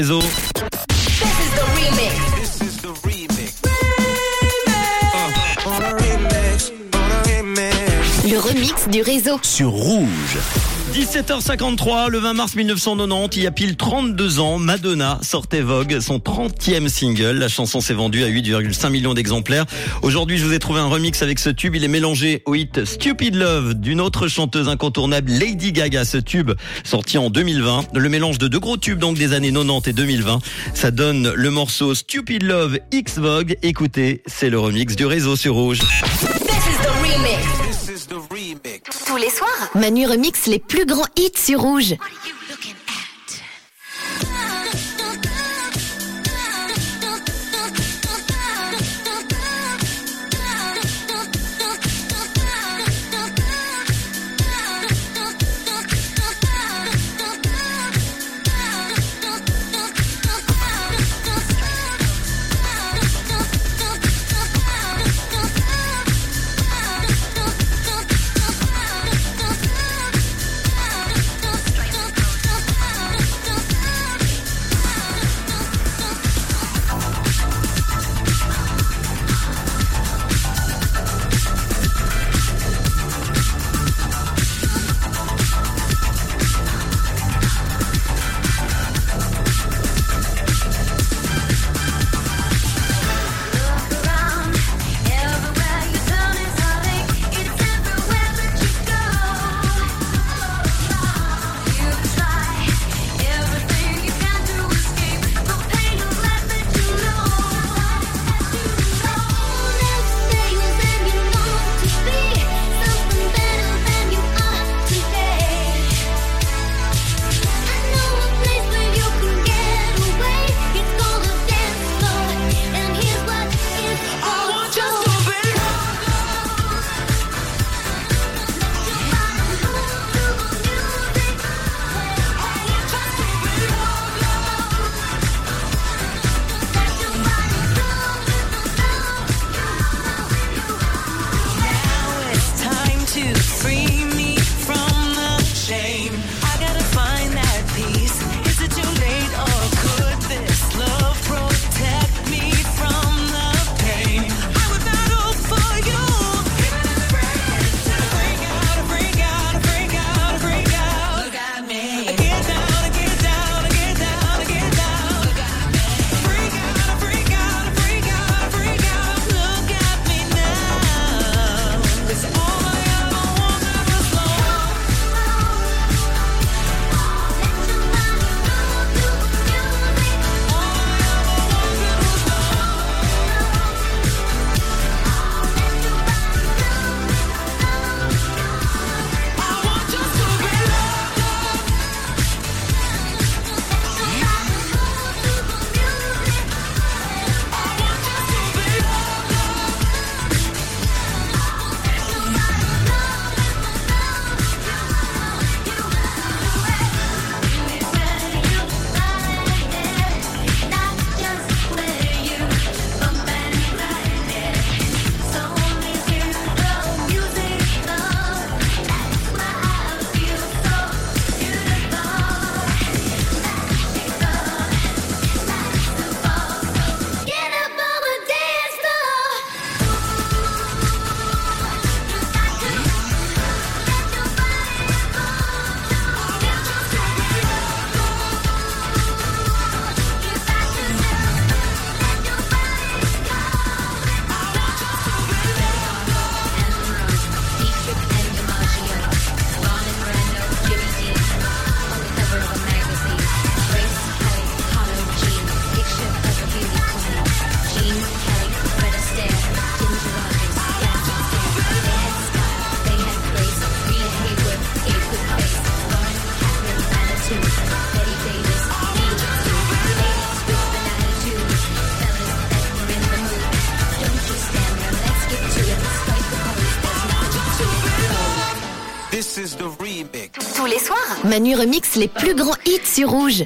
Le remix du réseau. sur Rouge. 17h53, le 20 mars 1990, il y a pile 32 ans, Madonna sortait Vogue, son 30e single. La chanson s'est vendue à 8,5 millions d'exemplaires. Aujourd'hui, je vous ai trouvé un remix avec ce tube. Il est mélangé au hit Stupid Love d'une autre chanteuse incontournable, Lady Gaga. Ce tube, sorti en 2020. Le mélange de deux gros tubes, donc des années 90 et 2020. Ça donne le morceau Stupid Love X Vogue. Écoutez, c'est le remix du réseau sur Rouge. Tous les soirs, Manu remix les plus grands hits sur Rouge. Tous les soirs, Manu remix les plus grands hits sur Rouge.